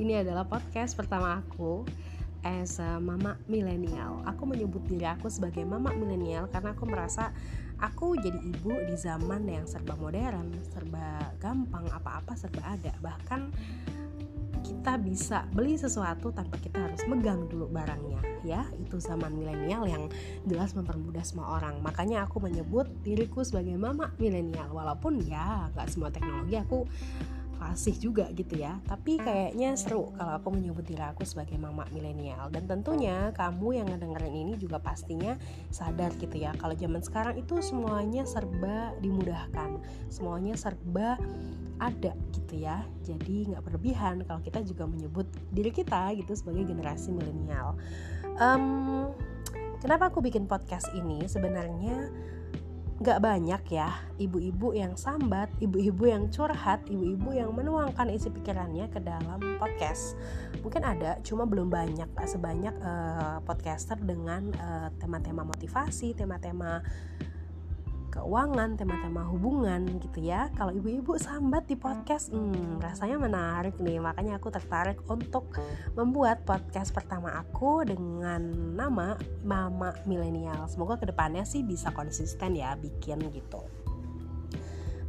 ini adalah podcast pertama aku as a mama milenial. Aku menyebut diri aku sebagai mama milenial karena aku merasa aku jadi ibu di zaman yang serba modern, serba gampang, apa-apa serba ada. Bahkan kita bisa beli sesuatu tanpa kita harus megang dulu barangnya ya itu zaman milenial yang jelas mempermudah semua orang makanya aku menyebut diriku sebagai mama milenial walaupun ya nggak semua teknologi aku fasih juga gitu ya. Tapi kayaknya seru kalau aku menyebut diri aku sebagai mama milenial. Dan tentunya kamu yang ngedengerin ini juga pastinya sadar gitu ya kalau zaman sekarang itu semuanya serba dimudahkan. Semuanya serba ada gitu ya. Jadi nggak berlebihan kalau kita juga menyebut diri kita gitu sebagai generasi milenial. Um, kenapa aku bikin podcast ini? Sebenarnya gak banyak ya ibu-ibu yang sambat, ibu-ibu yang curhat, ibu-ibu yang menuangkan isi pikirannya ke dalam podcast. Mungkin ada, cuma belum banyak sebanyak uh, podcaster dengan eh, tema-tema uh, motivasi, tema-tema keuangan, tema-tema hubungan gitu ya. Kalau ibu-ibu sambat di podcast, hmm, rasanya menarik nih. Makanya aku tertarik untuk membuat podcast pertama aku dengan nama Mama Milenial. Semoga ke depannya sih bisa konsisten ya bikin gitu.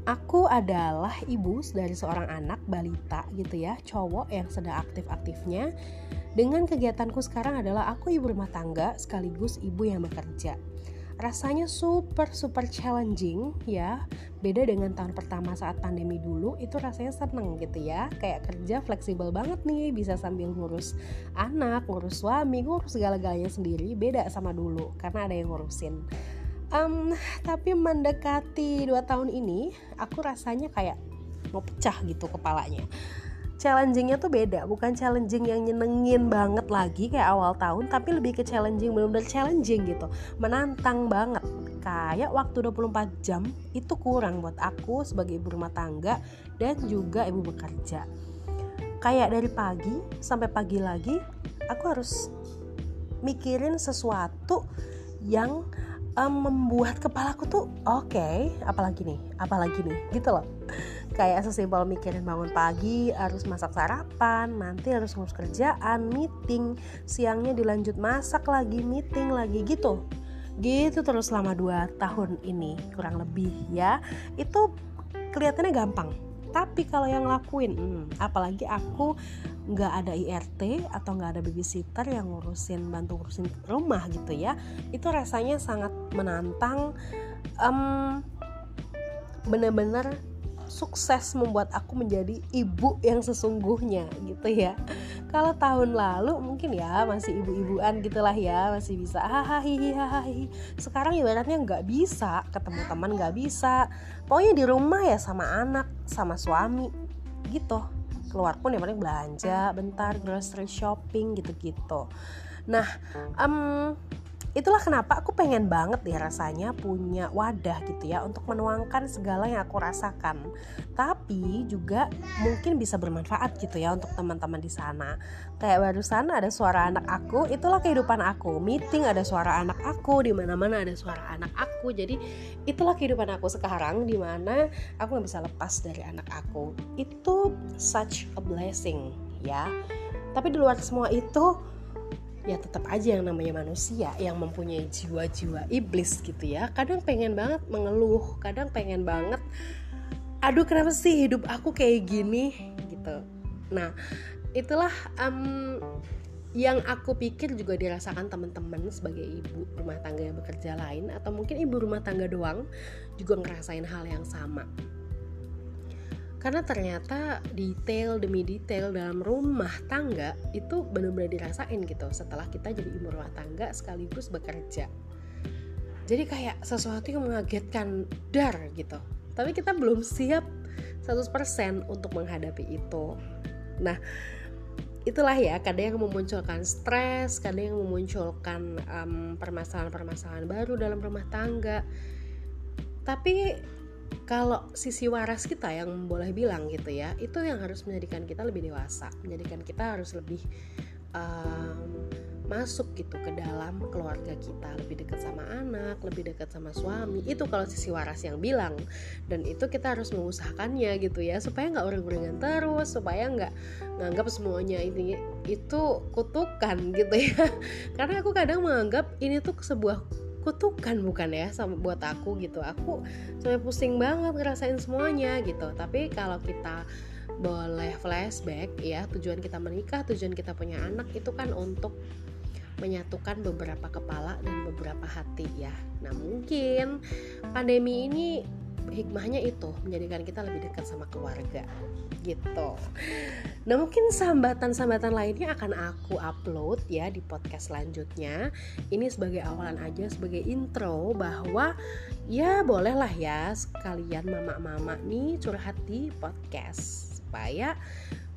Aku adalah ibu dari seorang anak balita gitu ya, cowok yang sedang aktif-aktifnya. Dengan kegiatanku sekarang adalah aku ibu rumah tangga sekaligus ibu yang bekerja rasanya super super challenging ya. Beda dengan tahun pertama saat pandemi dulu itu rasanya seneng gitu ya. Kayak kerja fleksibel banget nih bisa sambil ngurus anak ngurus suami ngurus segala-galanya sendiri beda sama dulu karena ada yang ngurusin. Um, tapi mendekati dua tahun ini aku rasanya kayak mau pecah gitu kepalanya challengingnya tuh beda. Bukan challenging yang nyenengin banget lagi kayak awal tahun tapi lebih ke challenging benar-benar challenging gitu. Menantang banget. Kayak waktu 24 jam itu kurang buat aku sebagai ibu rumah tangga dan juga ibu bekerja. Kayak dari pagi sampai pagi lagi aku harus mikirin sesuatu yang um, membuat kepalaku tuh oke okay, apalagi nih apalagi nih gitu loh kayak sesimpel mikirin bangun pagi harus masak sarapan nanti harus ngurus kerjaan meeting. Siangnya dilanjut masak lagi meeting lagi gitu. Gitu terus selama 2 tahun ini kurang lebih ya. Itu kelihatannya gampang. Tapi kalau yang ngelakuin hmm, apalagi aku nggak ada IRT atau nggak ada babysitter yang ngurusin bantu ngurusin rumah gitu ya. Itu rasanya sangat menantang um, bener-bener sukses membuat aku menjadi ibu yang sesungguhnya gitu ya. Kalau tahun lalu mungkin ya masih ibu-ibuan gitulah ya masih bisa hahaha sekarang ibaratnya nggak bisa ketemu teman nggak bisa. Pokoknya di rumah ya sama anak sama suami gitu. Keluar pun yang paling belanja bentar grocery shopping gitu-gitu. Nah um, itulah kenapa aku pengen banget ya rasanya punya wadah gitu ya untuk menuangkan segala yang aku rasakan. Tapi juga mungkin bisa bermanfaat gitu ya untuk teman-teman di sana. Kayak barusan ada suara anak aku itulah kehidupan aku. Meeting ada suara anak aku di mana-mana ada suara anak aku. Jadi itulah kehidupan aku sekarang di mana aku nggak bisa lepas dari anak aku. Itu such a blessing ya. Tapi di luar semua itu ya tetap aja yang namanya manusia yang mempunyai jiwa-jiwa iblis gitu ya. Kadang pengen banget mengeluh kadang pengen banget aduh kenapa sih hidup aku kayak gini? Gitu. Nah itulah um, yang aku pikir juga dirasakan teman-teman sebagai ibu rumah tangga yang bekerja lain atau mungkin ibu rumah tangga doang juga ngerasain hal yang sama karena ternyata detail demi detail dalam rumah tangga itu benar-benar dirasain gitu setelah kita jadi ibu rumah tangga sekaligus bekerja. Jadi kayak sesuatu yang mengagetkan dar gitu. Tapi kita belum siap 100% untuk menghadapi itu. Nah itulah ya kadang yang memunculkan stres kadang yang memunculkan permasalahan-permasalahan baru dalam rumah tangga. Tapi kalau sisi waras kita yang boleh bilang gitu ya itu yang harus menjadikan kita lebih dewasa menjadikan kita harus lebih um, masuk gitu ke dalam keluarga kita. Lebih dekat sama anak lebih dekat sama suami itu kalau sisi waras yang bilang. Dan itu kita harus mengusahakannya gitu ya supaya nggak uring-uringan terus supaya nggak nganggap semuanya ini itu kutukan gitu ya. Karena aku kadang menganggap ini tuh sebuah kutukan bukan ya sama buat aku gitu aku sampai pusing banget ngerasain semuanya gitu tapi kalau kita boleh flashback ya tujuan kita menikah tujuan kita punya anak itu kan untuk menyatukan beberapa kepala dan beberapa hati ya. Nah mungkin pandemi ini hikmahnya itu menjadikan kita lebih dekat sama keluarga gitu. Nah mungkin sambatan-sambatan lainnya akan aku upload ya di podcast selanjutnya. Ini sebagai awalan aja sebagai intro bahwa ya bolehlah ya sekalian mama-mama nih curhat di podcast supaya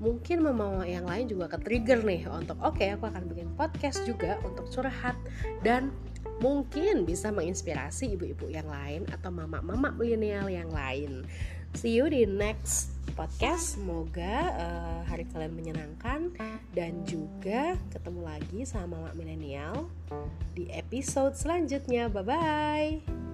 mungkin mama yang lain juga ke trigger nih untuk oke okay, aku akan bikin podcast juga untuk curhat dan mungkin bisa menginspirasi ibu-ibu yang lain atau mama-mama milenial yang lain. See you di next podcast. Semoga uh, hari kalian menyenangkan dan juga ketemu lagi sama mama milenial di episode selanjutnya. Bye bye.